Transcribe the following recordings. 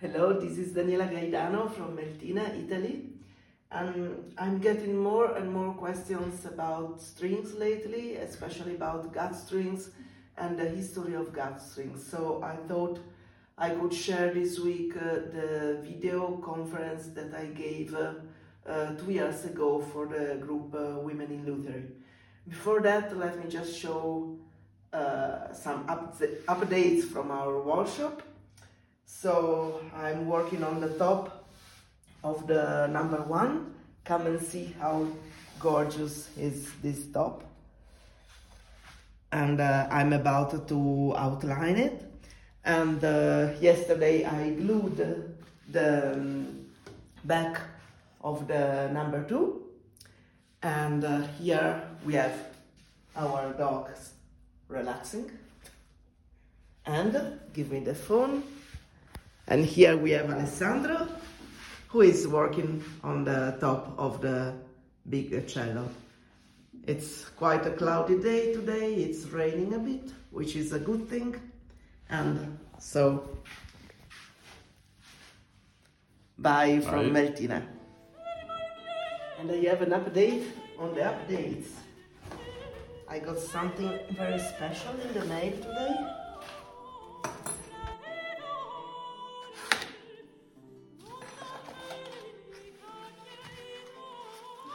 Hello, this is Daniela Gaidano from Meltina, Italy. And I'm getting more and more questions about strings lately, especially about gut strings and the history of gut strings. So I thought I could share this week uh, the video conference that I gave uh, uh, two years ago for the group uh, Women in Lutherie. Before that, let me just show uh, some up updates from our workshop. So I'm working on the top of the number one. Come and see how gorgeous is this top. And uh, I'm about to outline it. And uh, yesterday I glued the, um, back of the number two. And uh, here we have our dogs relaxing. And give me the phone. And here we have Alessandro, who is working on the top of the big cello. It's quite a cloudy day today, it's raining a bit, which is a good thing. And so, bye from bye. Meltina. And I have an update on the updates. I got something very special in the mail today.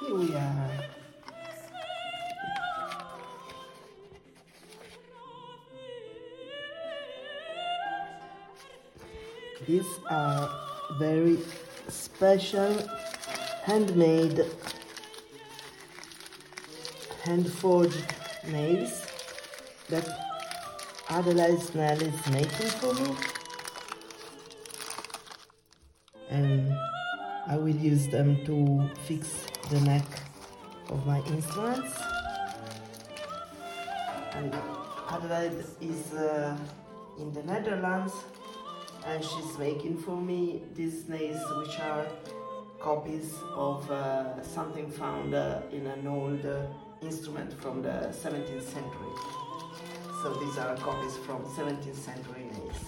Here we are. These are very special handmade hand forged nails that Adelheid Snel is making for me and I will use them to fix the neck of my instruments and Adelheid is uh, in the Netherlands and she's making for me these nails which are copies of uh, something found uh, in an old uh, instrument from the 17th century. So these are copies from 17th century nails.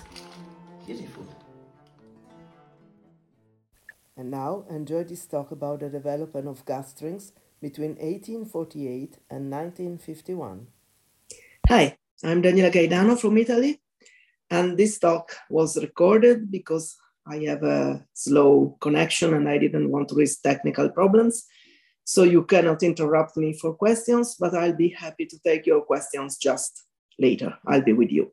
Beautiful. And now enjoy this talk about the development of gut strings between 1848 and 1951. Hi, I'm Daniela Gaidano from Italy, and this talk was recorded because I have a slow connection and I didn't want to risk technical problems. So you cannot interrupt me for questions, but I'll be happy to take your questions just later. I'll be with you.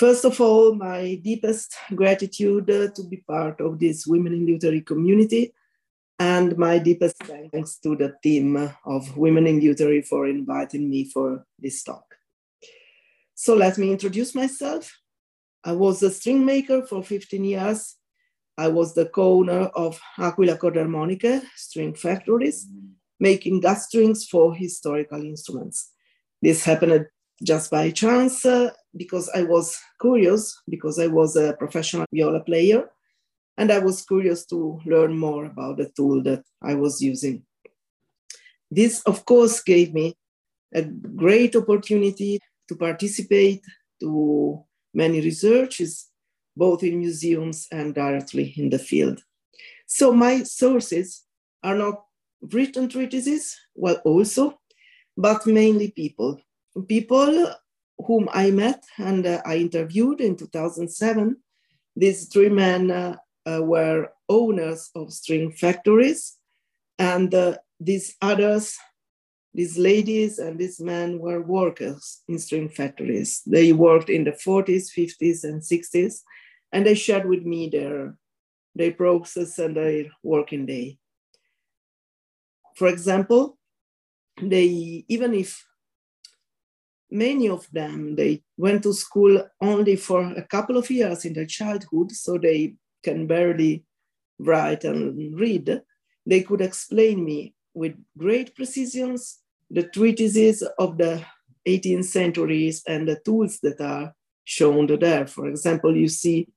First of all, my deepest gratitude uh, to be part of this Women in Lutherie community, and my deepest thanks to the team of Women in Lutherie for inviting me for this talk. So let me introduce myself. I was a string maker for 15 years I was the co-owner of Aquila Corde Armoniche string factories, making gut strings for historical instruments. This happened just by chance uh, because I was curious, because I was a professional viola player, and I was curious to learn more about the tool that I was using. This, of course, gave me a great opportunity to participate to many researches both in museums and directly in the field. So my sources are not written treatises, well, also, but mainly people. People whom I met and uh, I interviewed in 2007. These three men uh, uh, were owners of string factories, and uh, these others, these ladies and these men were workers in string factories. They worked in the 40s, 50s, and 60s, and they shared with me their their process and their working day. For example, they even if many of them they went to school only for a couple of years in their childhood, so they can barely write and read, they could explain me with great precision the treatises of the 18th centuries and the tools that are shown there. For example, you see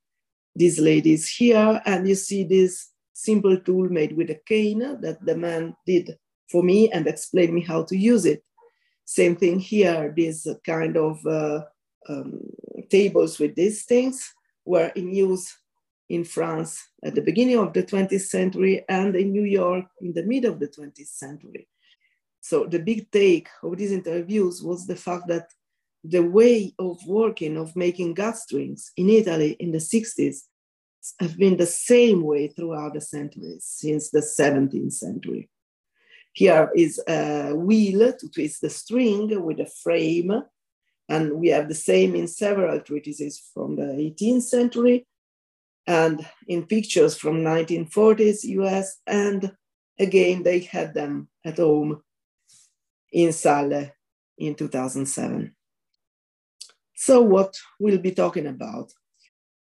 these ladies here, and you see this simple tool made with a cane that the man did for me and explained me how to use it. Same thing here, these kind of uh, um, tables with these things were in use in France at the beginning of the 20th century and in New York in the mid of the 20th century. So the big take of these interviews was the fact that the way of working, of making gut strings in Italy in the 60s have been the same way throughout the centuries, since the 17th century. Here is a wheel to twist the string with a frame, and we have the same in several treatises from the 18th century and in pictures from 1940s US, and again, they had them at home in Salle in 2007. So what we'll be talking about?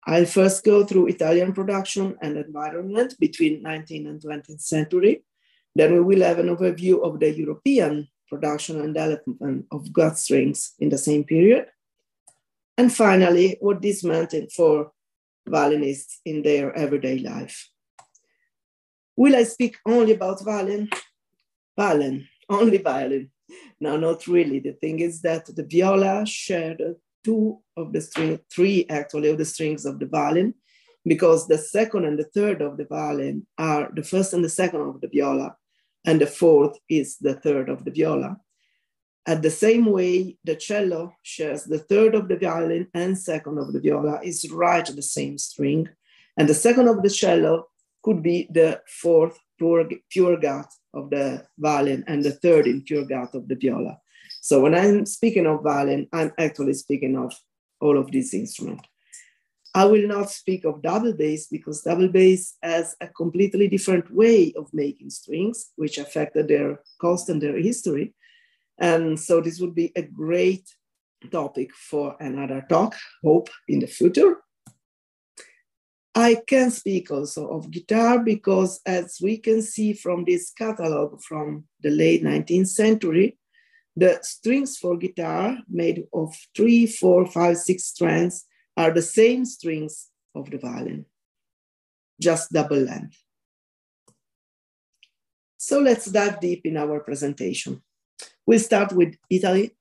I'll first go through Italian production and environment between 19th and 20th century. Then we will have an overview of the European production and development of gut strings in the same period. And finally, what this meant for violinists in their everyday life. Will I speak only about violin? Violin, only violin. No, not really. The thing is that the viola shared two of the string, three actually of the strings of the violin, because the second and the third of the violin are the first and the second of the viola, and the fourth is the third of the viola. At the same way, the cello shares the third of the violin and second of the viola is right the same string. And the second of the cello could be the fourth gut of the violin and the third in pure gut of the viola. So when I'm speaking of violin, I'm actually speaking of all of these instruments. I will not speak of double bass because double bass has a completely different way of making strings, which affected their cost and their history. And so this would be a great topic for another talk, hope in the future. I can speak also of guitar because as we can see from this catalog from the late 19th century, the strings for guitar made of three, four, five, six strands are the same strings of the violin, just double length. So let's dive deep in our presentation. We'll start with Italy,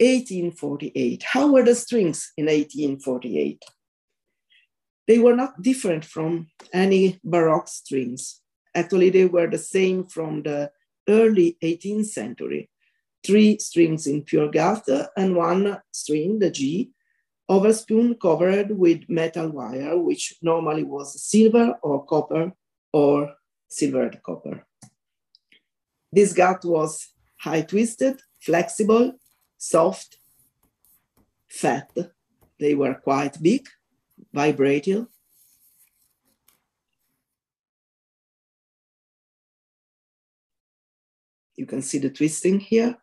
1848. How were the strings in 1848? They were not different from any Baroque strings. Actually, they were the same from the early 18th century. Three strings in pure gut and one string, the G, overspun covered with metal wire, which normally was silver or copper or silvered copper. This gut was high twisted, flexible, soft, fat. They were quite big vibrating. You can see the twisting here.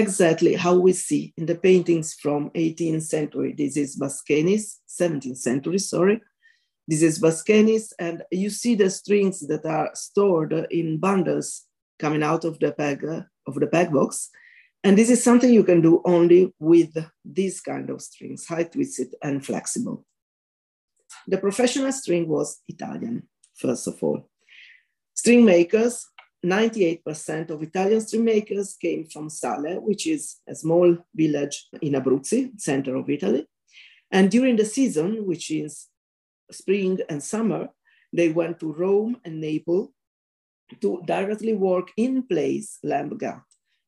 Exactly how we see in the paintings from 18th century. This is Baschenis, 17th century, sorry. This is Baschenis, and you see the strings that are stored in bundles coming out of the peg, of the peg box. And this is something you can do only with these kind of strings, high twisted and flexible. The professional string was Italian, first of all. String makers, 98% of Italian string makers came from Salle, which is a small village in Abruzzi, center of Italy. And during the season, which is spring and summer, they went to Rome and Naples to directly work in place lamb gut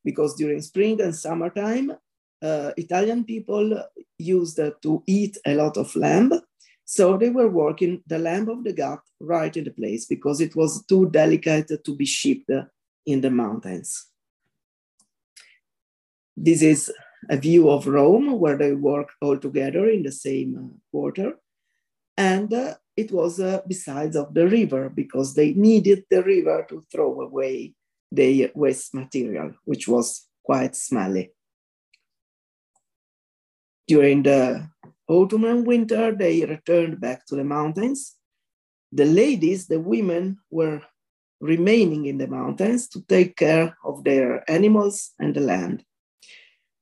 because during spring and summertime, uh, Italian people used to eat a lot of lamb. So they were working the lamb of the gut right in the place because it was too delicate to be shipped in the mountains. This is a view of Rome where they work all together in the same uh, quarter. And uh, it was uh, besides of the river because they needed the river to throw away the waste material, which was quite smelly. During the autumn and winter, they returned back to the mountains. The ladies, the women, were remaining in the mountains to take care of their animals and the land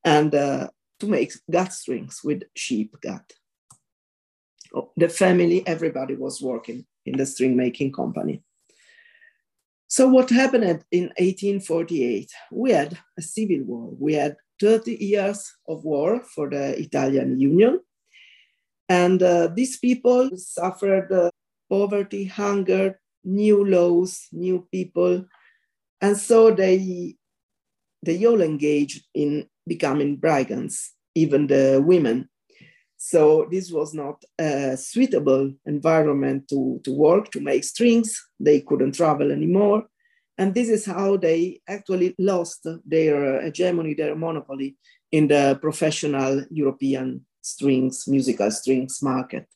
and uh, to make gut strings with sheep gut. Oh, the family, everybody was working in the string making company. So what happened in 1848? We had a civil war. We had 30 years of war for the Italian Union. And uh, these people suffered uh, poverty, hunger, new laws, new people. And so they, they all engaged in becoming brigands, even the women. So this was not a suitable environment to, to work, to make strings. They couldn't travel anymore. And this is how they actually lost their hegemony, their monopoly in the professional European strings, musical strings market.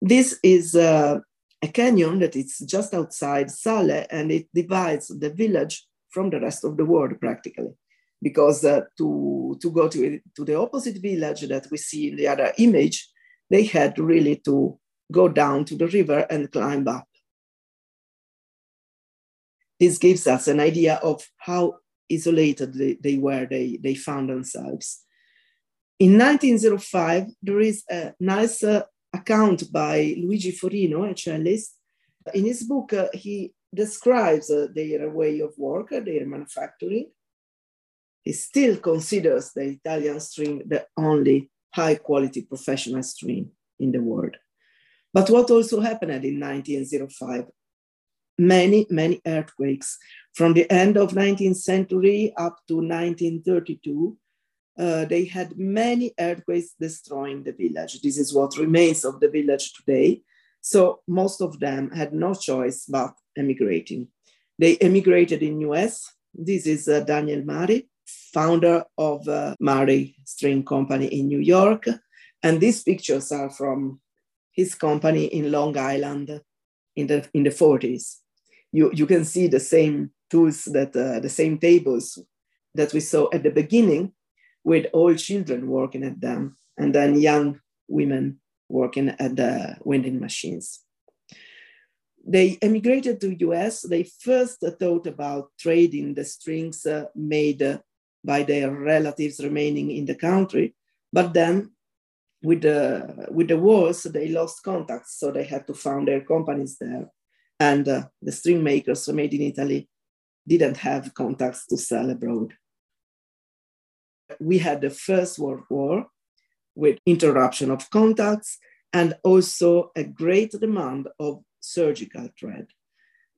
This is uh, a canyon that is just outside Salle and it divides the village from the rest of the world practically because uh, to, to go to, to the opposite village that we see in the other image, they had really to go down to the river and climb up. This gives us an idea of how isolated they, they were, they, they found themselves. In 1905, there is a nice uh, account by Luigi Forino, a cellist. In his book, uh, he describes uh, their way of work, uh, their manufacturing, he still considers the Italian string the only high quality professional string in the world. But what also happened in 1905? Many, many earthquakes from the end of 19th century up to 1932. Uh, they had many earthquakes destroying the village. This is what remains of the village today. So most of them had no choice but emigrating. They emigrated in US. This is uh, Daniel Mari founder of uh, String Company in New York. And these pictures are from his company in Long Island in the, in the 40s. You, you can see the same tools that, uh, the same tables that we saw at the beginning with old children working at them and then young women working at the winding machines. They emigrated to US. They first thought about trading the strings uh, made by their relatives remaining in the country. But then with the, with the wars, they lost contacts, so they had to found their companies there. And uh, the string makers made in Italy didn't have contacts to sell abroad. We had the First World War with interruption of contacts and also a great demand of surgical thread.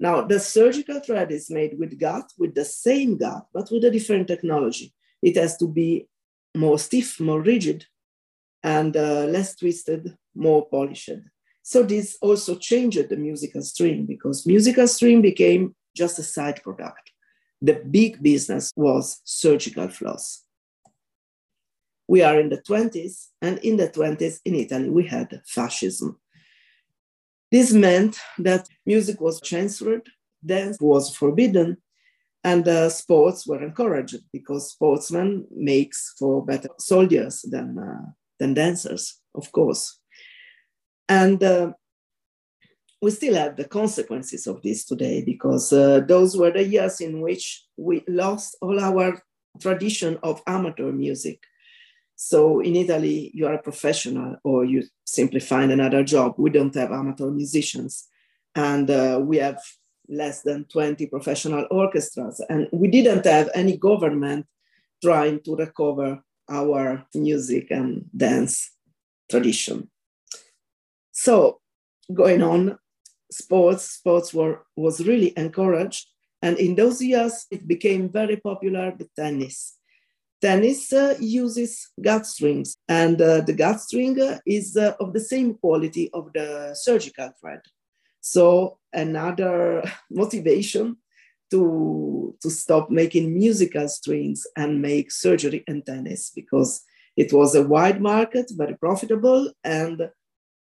Now, the surgical thread is made with gut, with the same gut, but with a different technology. It has to be more stiff, more rigid, and uh, less twisted, more polished. So this also changed the musical string because musical string became just a side product. The big business was surgical floss. We are in the 20s, and in the 20s in Italy, we had fascism. This meant that music was censored, dance was forbidden, and uh, sports were encouraged because sportsmen makes for better soldiers than, uh, than dancers, of course. And uh, we still have the consequences of this today because uh, those were the years in which we lost all our tradition of amateur music. So in Italy, you are a professional or you simply find another job. We don't have amateur musicians. And uh, we have less than 20 professional orchestras. And we didn't have any government trying to recover our music and dance tradition. So going on, sports, sports were, was really encouraged. And in those years, it became very popular, the tennis tennis uh, uses gut strings, and uh, the gut string is uh, of the same quality of the surgical thread. So another motivation to, to stop making musical strings and make surgery and tennis because it was a wide market, very profitable and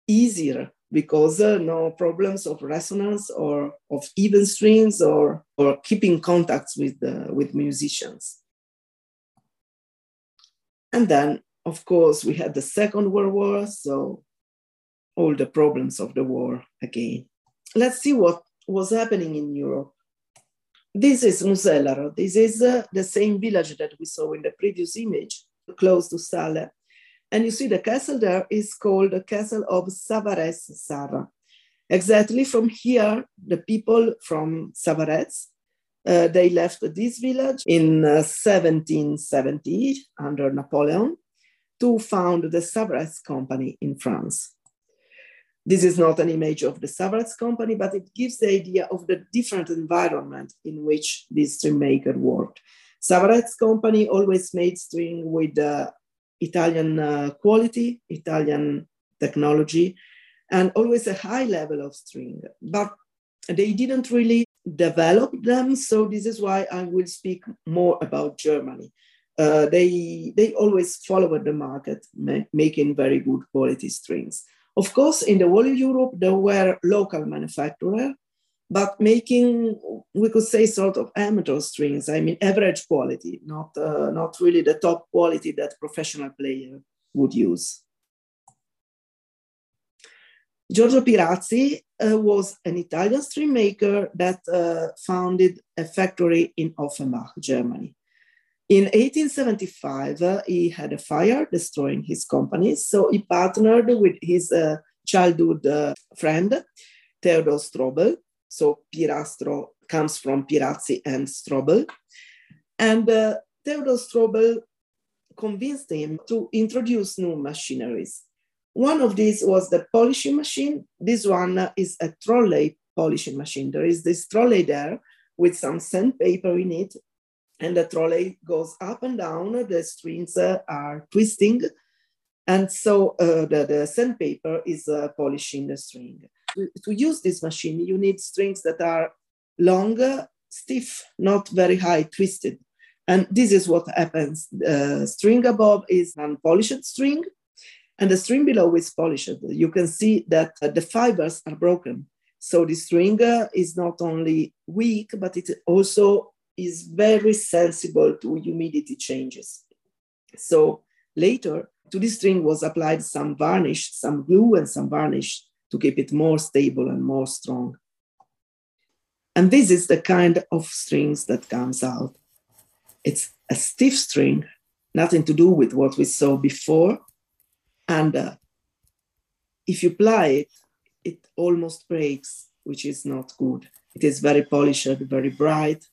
easier because uh, no problems of resonance or of even strings or, or keeping contacts with, with musicians. And then, of course, we had the Second World War, so all the problems of the war again. Let's see what was happening in Europe. This is Musellaro. This is uh, the same village that we saw in the previous image, close to Salle. And you see the castle there is called the Castle of Savarez Sara. Exactly from here, the people from Savarez uh, they left this village in uh, 1770 under Napoleon to found the Savarez company in France. This is not an image of the Savarez company, but it gives the idea of the different environment in which this string maker worked. Savarez company always made string with uh, Italian uh, quality, Italian technology, and always a high level of string. But they didn't really develop them, so this is why I will speak more about Germany. Uh, they they always followed the market, ma- making very good quality strings. Of course, in the whole Europe, there were local manufacturers, but making, we could say, sort of amateur strings. I mean, average quality, not, uh, not really the top quality that professional player would use. Giorgio Pirazzi uh, was an Italian string maker that uh, founded a factory in Offenbach, Germany. In 1875, uh, he had a fire destroying his company, so he partnered with his uh, childhood uh, friend, Theodor Strobel. So Pirastro comes from Pirazzi and Strobel. And uh, Theodor Strobel convinced him to introduce new machineries. One of these was the polishing machine. This one is a trolley polishing machine. There is this trolley there with some sandpaper in it and the trolley goes up and down, the strings uh, are twisting, and so uh, the, the sandpaper is uh, polishing the string. To, to, use this machine, you need strings that are longer, stiff, not very high twisted. And this is what happens. The string above is an unpolished string, and the string below is polished. You can see that the fibers are broken. So the string uh, is not only weak, but it also is very sensible to humidity changes. So later, to this string was applied some varnish, some glue and some varnish to keep it more stable and more strong. And this is the kind of strings that comes out. It's a stiff string, nothing to do with what we saw before. And uh, if you apply it, it almost breaks, which is not good. It is very polished, very bright,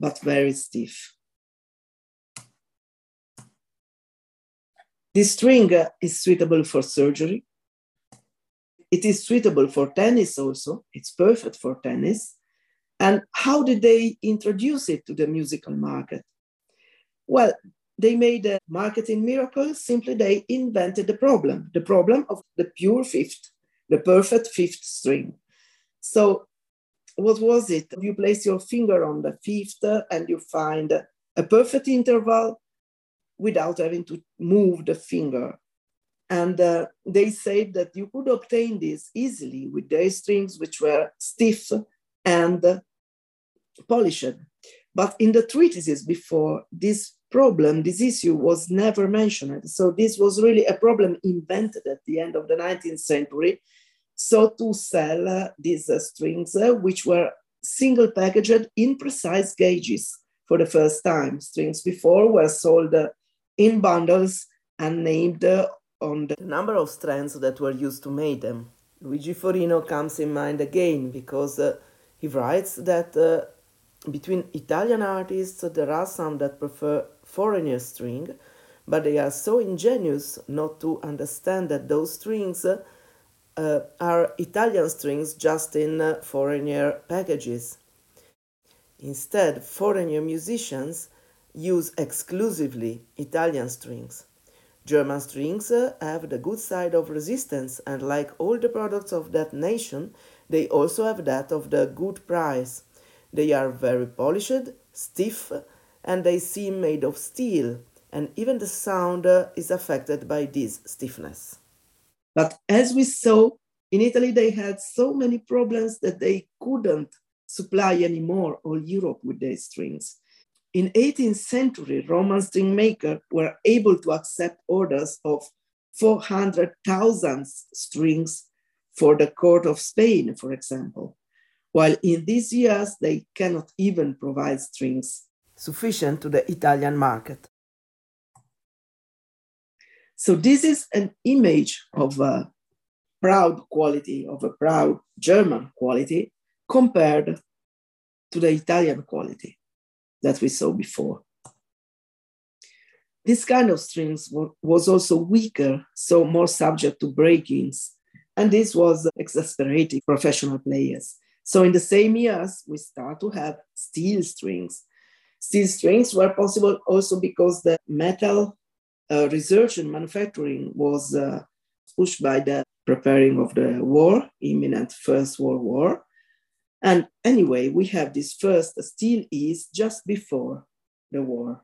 but very stiff. This string is suitable for surgery. It is suitable for tennis also. It's perfect for tennis. And how did they introduce it to the musical market? Well, they made a marketing miracle. Simply, they invented the problem the problem of the pure fifth, the perfect fifth string. So what was it? You place your finger on the fifth and you find a perfect interval without having to move the finger. And uh, they said that you could obtain this easily with their strings, which were stiff and polished. But in the treatises before, this problem, this issue was never mentioned. So this was really a problem invented at the end of the 19th century so to sell uh, these uh, strings, uh, which were single packaged in precise gauges for the first time. Strings before were sold in bundles and named on the number of strands that were used to make them. Luigi Forino comes in mind again because uh, he writes that uh, between Italian artists there are some that prefer foreigner string, but they are so ingenious not to understand that those strings uh, are Italian strings just in uh, foreigner packages. Instead, foreigner musicians use exclusively Italian strings. German strings uh, have the good side of resistance, and like all the products of that nation, they also have that of the good price. They are very polished, stiff, and they seem made of steel, and even the sound is affected by this stiffness. But as we saw, in Italy, they had so many problems that they couldn't supply anymore all Europe with their strings. In 18th century, Roman string makers were able to accept orders of 400,000 strings for the court of Spain, for example, while in these years they cannot even provide strings sufficient to the Italian market. So this is an image of a proud quality, of a proud German quality compared to the Italian quality that we saw before. This kind of strings was also weaker, so more subject to breakings. And this was exasperating professional players. So in the same years, we start to have steel strings. Steel strings were possible also because the metal uh, research and manufacturing was uh, pushed by the preparing of the war, imminent First World War. And anyway, we have this first steel E's just before the war.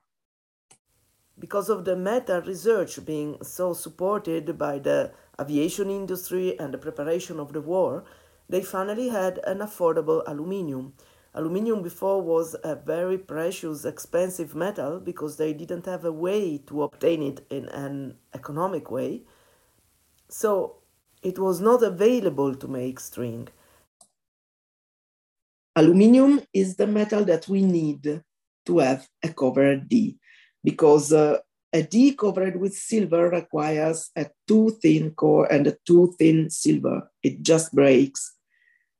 Because of the metal research being so supported by the aviation industry and the preparation of the war, they finally had an affordable aluminium. Aluminium before was a very precious, expensive metal because they didn't have a way to obtain it in an economic way. So it was not available to make string. Aluminium is the metal that we need to have a covered D because uh, a D covered with silver requires a too thin core and a too thin silver. It just breaks.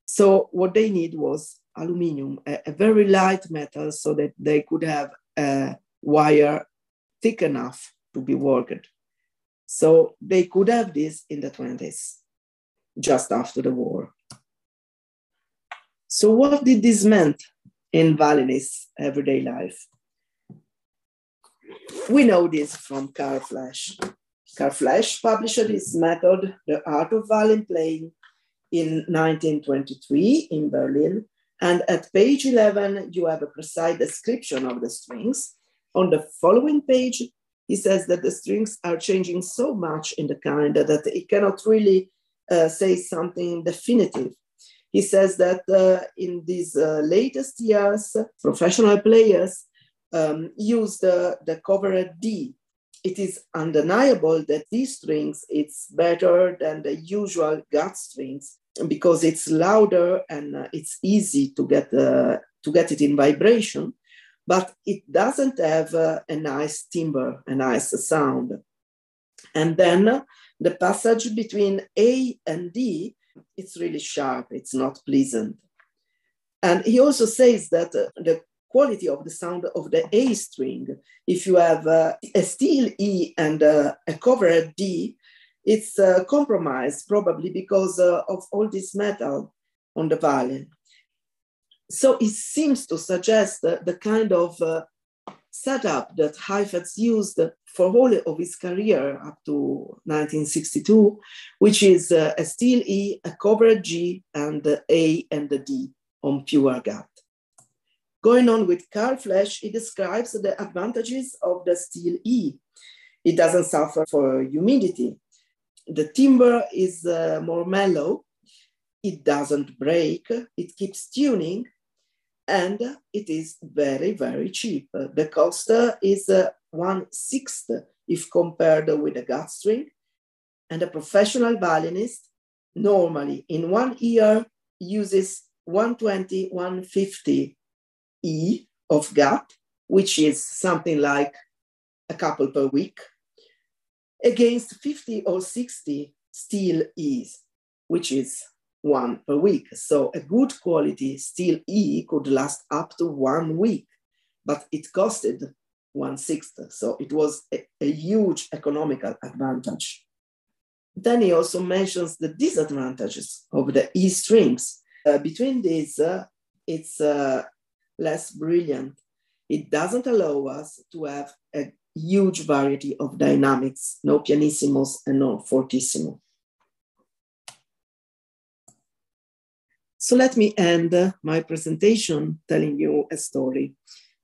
So what they need was aluminium, a, a very light metal so that they could have a wire thick enough to be worked. So they could have this in the 20s, just after the war. So what did this mean in violinist everyday life? We know this from Carl Flesch. Carl Flesch published his method, The Art of Violin Playing, in 1923 in Berlin. And at page 11, you have a precise description of the strings. On the following page, he says that the strings are changing so much in the calendar that he cannot really uh, say something definitive. He says that uh, in these uh, latest years, professional players um, use the, the covered D. It is undeniable that these strings, it's better than the usual gut strings because it's louder and uh, it's easy to get, uh, to get it in vibration but it doesn't have uh, a nice timbre, a nice sound. And then the passage between A and D, it's really sharp, it's not pleasant. And he also says that uh, the quality of the sound of the A string, if you have uh, a steel E and uh, a covered D, it's uh, compromised probably because uh, of all this metal on the violin so it seems to suggest the kind of uh, setup that Heifetz used for all of his career up to 1962, which is uh, a steel E, a covered G, and the A and the D on pure gut. Going on with Carl Flesch, he describes the advantages of the steel E. It doesn't suffer for humidity. The timbre is uh, more mellow. It doesn't break. It keeps tuning and it is very, very cheap. The cost is uh, one sixth if compared with a gut string. And a professional violinist normally in one year uses 120, 150 E of gut, which is something like a couple per week, against 50 or 60 steel E's, which is one per week. So a good quality steel E could last up to one week, but it costed one sixth. So it was a, a huge economical advantage. Then he also mentions the disadvantages of the E strings. Uh, between these, uh, it's uh, less brilliant. It doesn't allow us to have a huge variety of dynamics, no pianissimos and no fortissimo. So let me end my presentation telling you a story.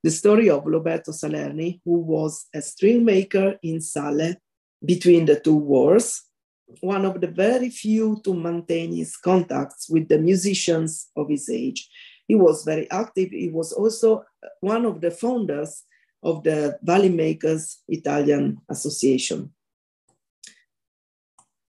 The story of Roberto Salerni, who was a string maker in Salle between the two wars, one of the very few to maintain his contacts with the musicians of his age. He was very active. He was also one of the founders of the Violin Makers Italian Association.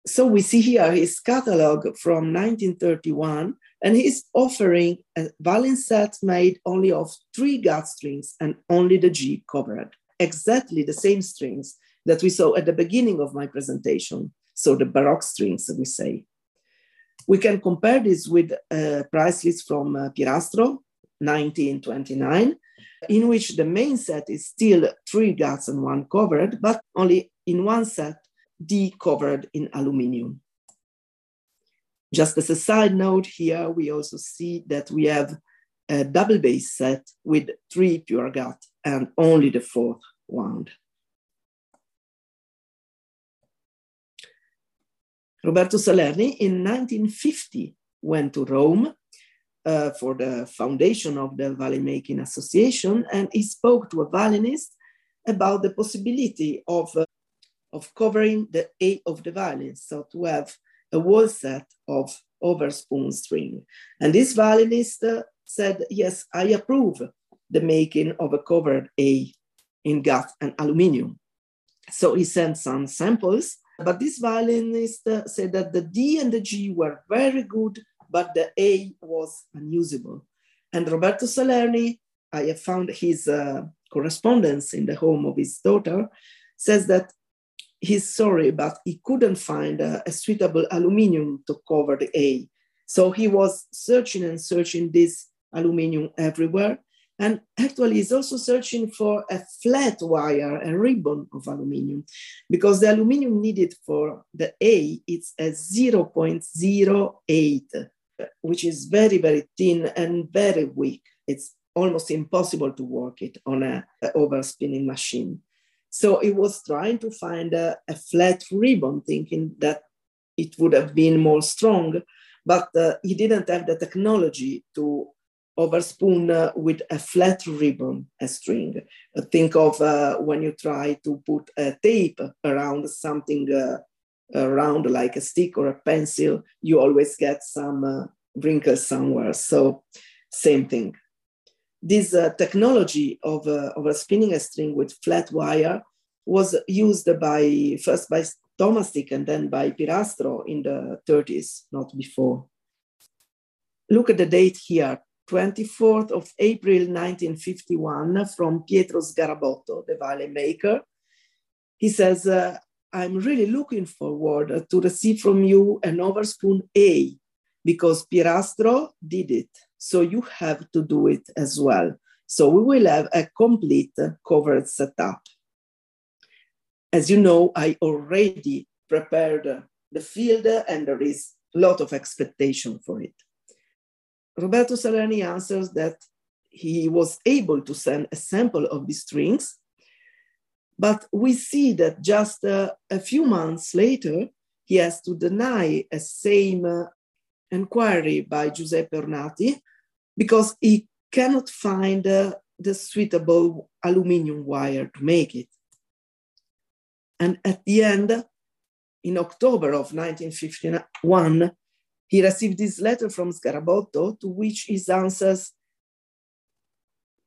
So we see here his catalog from 1931 and he's offering a violin set made only of three gut strings and only the G covered. Exactly the same strings that we saw at the beginning of my presentation. So the Baroque strings, we say. We can compare this with a price list from uh, Pirastro, 1929, in which the main set is still three guts and one covered, but only in one set, D covered in aluminium. Just as a side note here, we also see that we have a double bass set with three pure gut and only the fourth wound. Roberto Salerni in 1950 went to Rome uh, for the foundation of the violin making association and he spoke to a violinist about the possibility of, uh, of covering the A of the violin, so to have a whole set of overspoon string. And this violinist uh, said, yes, I approve the making of a covered A in gut and aluminium. So he sent some samples, but this violinist uh, said that the D and the G were very good, but the A was unusable. And Roberto Salerni, I have found his uh, correspondence in the home of his daughter, says that he's sorry, but he couldn't find a, a suitable aluminium to cover the A. So he was searching and searching this aluminium everywhere. And actually, he's also searching for a flat wire, a ribbon of aluminium, because the aluminium needed for the A, it's a 0.08, which is very, very thin and very weak. It's almost impossible to work it on a, a overspinning machine. So he was trying to find a, a, flat ribbon, thinking that it would have been more strong, but uh, he didn't have the technology to overspoon uh, with a flat ribbon, a string. Uh, think of uh, when you try to put a tape around something uh, around like a stick or a pencil, you always get some uh, wrinkles somewhere. So same thing this uh, technology of, uh, of spinning a string with flat wire was used by first by Thomastik and then by Pirastro in the 30s, not before. Look at the date here, 24th of April 1951 from Pietro Sgarabotto, the violin maker. He says, uh, I'm really looking forward to receive from you an overspoon A because Pirastro did it. So you have to do it as well. So we will have a complete covered setup. As you know, I already prepared the field and there is a lot of expectation for it. Roberto Salerni answers that he was able to send a sample of the strings, but we see that just uh, a few months later, he has to deny a same uh, inquiry by Giuseppe Ornati because he cannot find uh, the suitable aluminium wire to make it. And at the end, in October of 1951, he received this letter from Sgarabotto to which he answers,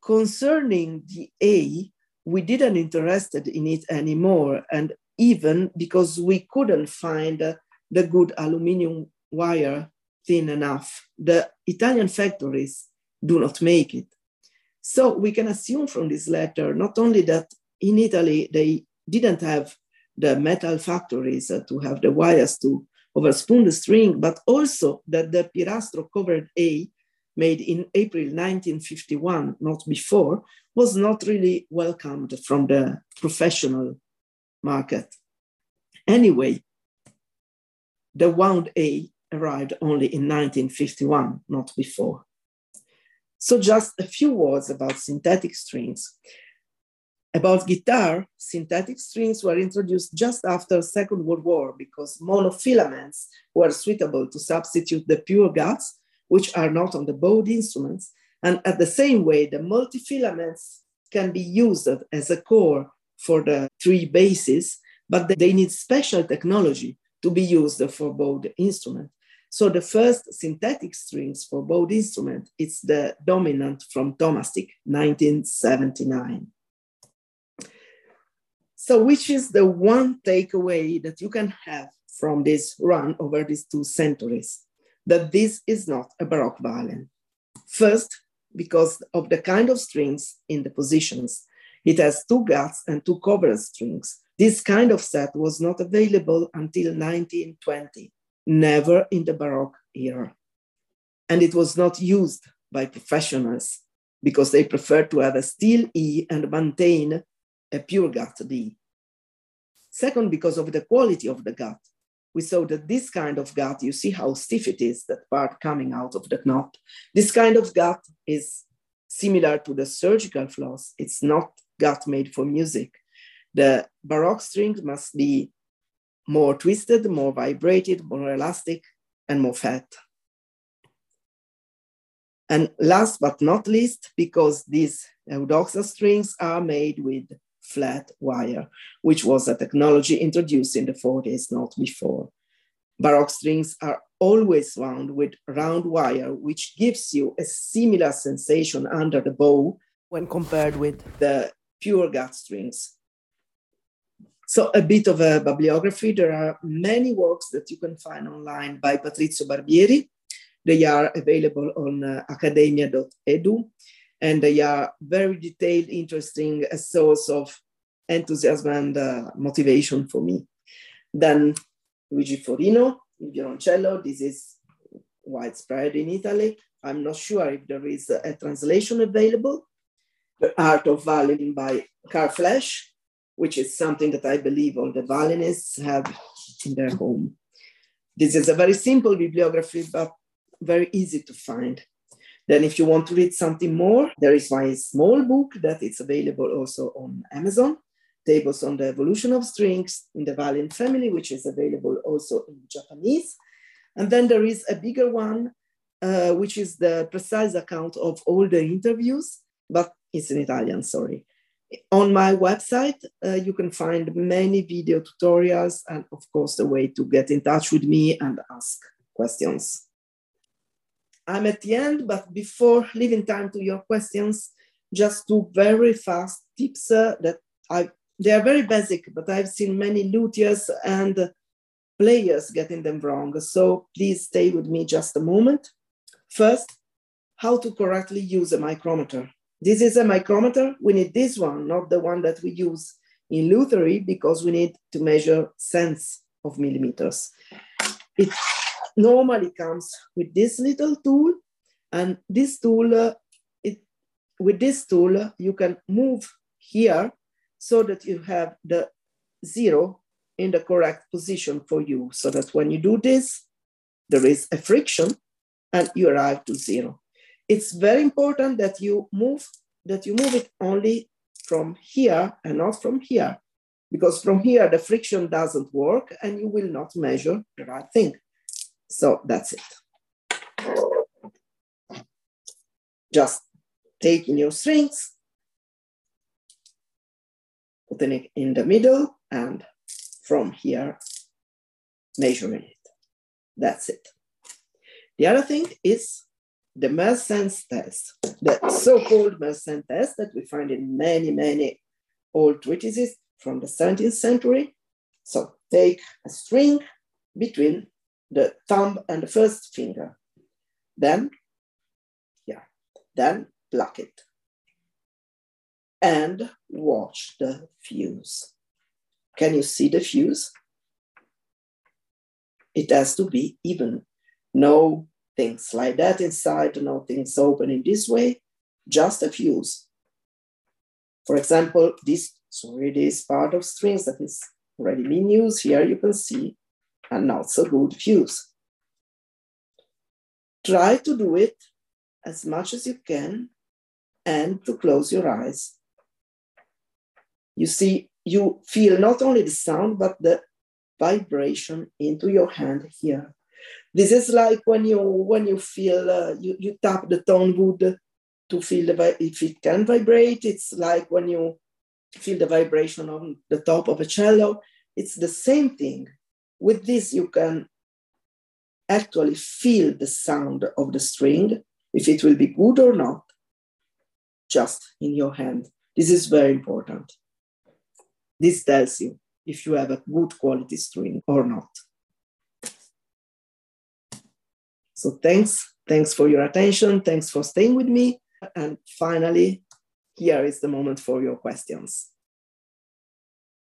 concerning the A, we didn't interested in it anymore. And even because we couldn't find the good aluminium wire thin enough. The Italian factories do not make it. So we can assume from this letter not only that in Italy they didn't have the metal factories to have the wires to overspoon the string, but also that the Pirastro covered A made in April 1951, not before, was not really welcomed from the professional market. Anyway, the wound A arrived only in 1951, not before. So just a few words about synthetic strings. About guitar, synthetic strings were introduced just after Second World War because monofilaments were suitable to substitute the pure guts, which are not on the bowed instruments. And at the same way, the multifilaments can be used as a core for the three bases, but they need special technology to be used for bowed instrument. So the first synthetic strings for bowed instrument, it's the dominant from Thomastik, 1979. So which is the one takeaway that you can have from this run over these two centuries? That this is not a Baroque violin. First, because of the kind of strings in the positions. It has two guts and two covered strings. This kind of set was not available until 1920 never in the Baroque era. And it was not used by professionals because they preferred to have a steel E and maintain a pure gut D. Second, because of the quality of the gut. We saw that this kind of gut, you see how stiff it is, that part coming out of the knot. This kind of gut is similar to the surgical floss. It's not gut made for music. The Baroque string must be more twisted, more vibrated, more elastic, and more fat. And last but not least, because these Eudoxa strings are made with flat wire, which was a technology introduced in the 40s, not before. Baroque strings are always wound with round wire, which gives you a similar sensation under the bow when compared with the pure gut strings. So a bit of a bibliography. There are many works that you can find online by Patrizio Barbieri. They are available on uh, academia.edu and they are very detailed, interesting, a source of enthusiasm and uh, motivation for me. Then Luigi Forino, in violoncello. This is widespread in Italy. I'm not sure if there is a, translation available. The Art of Violin by Carl Flesch, which is something that I believe all the violinists have in their home. This is a very simple bibliography, but very easy to find. Then if you want to read something more, there is my small book that is available also on Amazon, Tables on the Evolution of Strings in the violin family, which is available also in Japanese. And then there is a bigger one, uh, which is the precise account of all the interviews, but it's in Italian, sorry. On my website, uh, you can find many video tutorials and of course the way to get in touch with me and ask questions. I'm at the end, but before leaving time to your questions, just two very fast tips uh, that I they are very basic, but I've seen many luthiers and players getting them wrong. So please stay with me just a moment. First, how to correctly use a micrometer. This is a micrometer. We need this one, not the one that we use in lutherie, because we need to measure cents of millimeters. It normally comes with this little tool and this tool uh, it with this tool you can move here so that you have the zero in the correct position for you. So that when you do this there is a friction and you arrive to zero. It's very important that you move that you move it only from here and not from here because from here the friction doesn't work and you will not measure the right thing so that's it. Just taking your strings, putting it in the middle, and from here, measuring it. That's it. The other thing is the Mersenne test, the so-called Mersenne test that we find in many, many old treatises from the 17th century. So take a string between the thumb and the first finger. Then, yeah, then pluck it. And watch the fuse. Can you see the fuse? It has to be even. No things like that inside, no things open in this way, just a fuse. For example, this, sorry, this part of strings that is already being used here, you can see and not so good views. Try to do it as much as you can and to close your eyes. You see, you feel not only the sound, but the vibration into your hand here. This is like when you when you feel uh, you, you tap the tone wood to feel the if it can vibrate. It's like when you feel the vibration on the top of a cello. It's the same thing. With this, you can actually feel the sound of the string, if it will be good or not, just in your hand. This is very important. This tells you if you have a good quality string or not. So thanks. Thanks for your attention. Thanks for staying with me. And finally, here is the moment for your questions.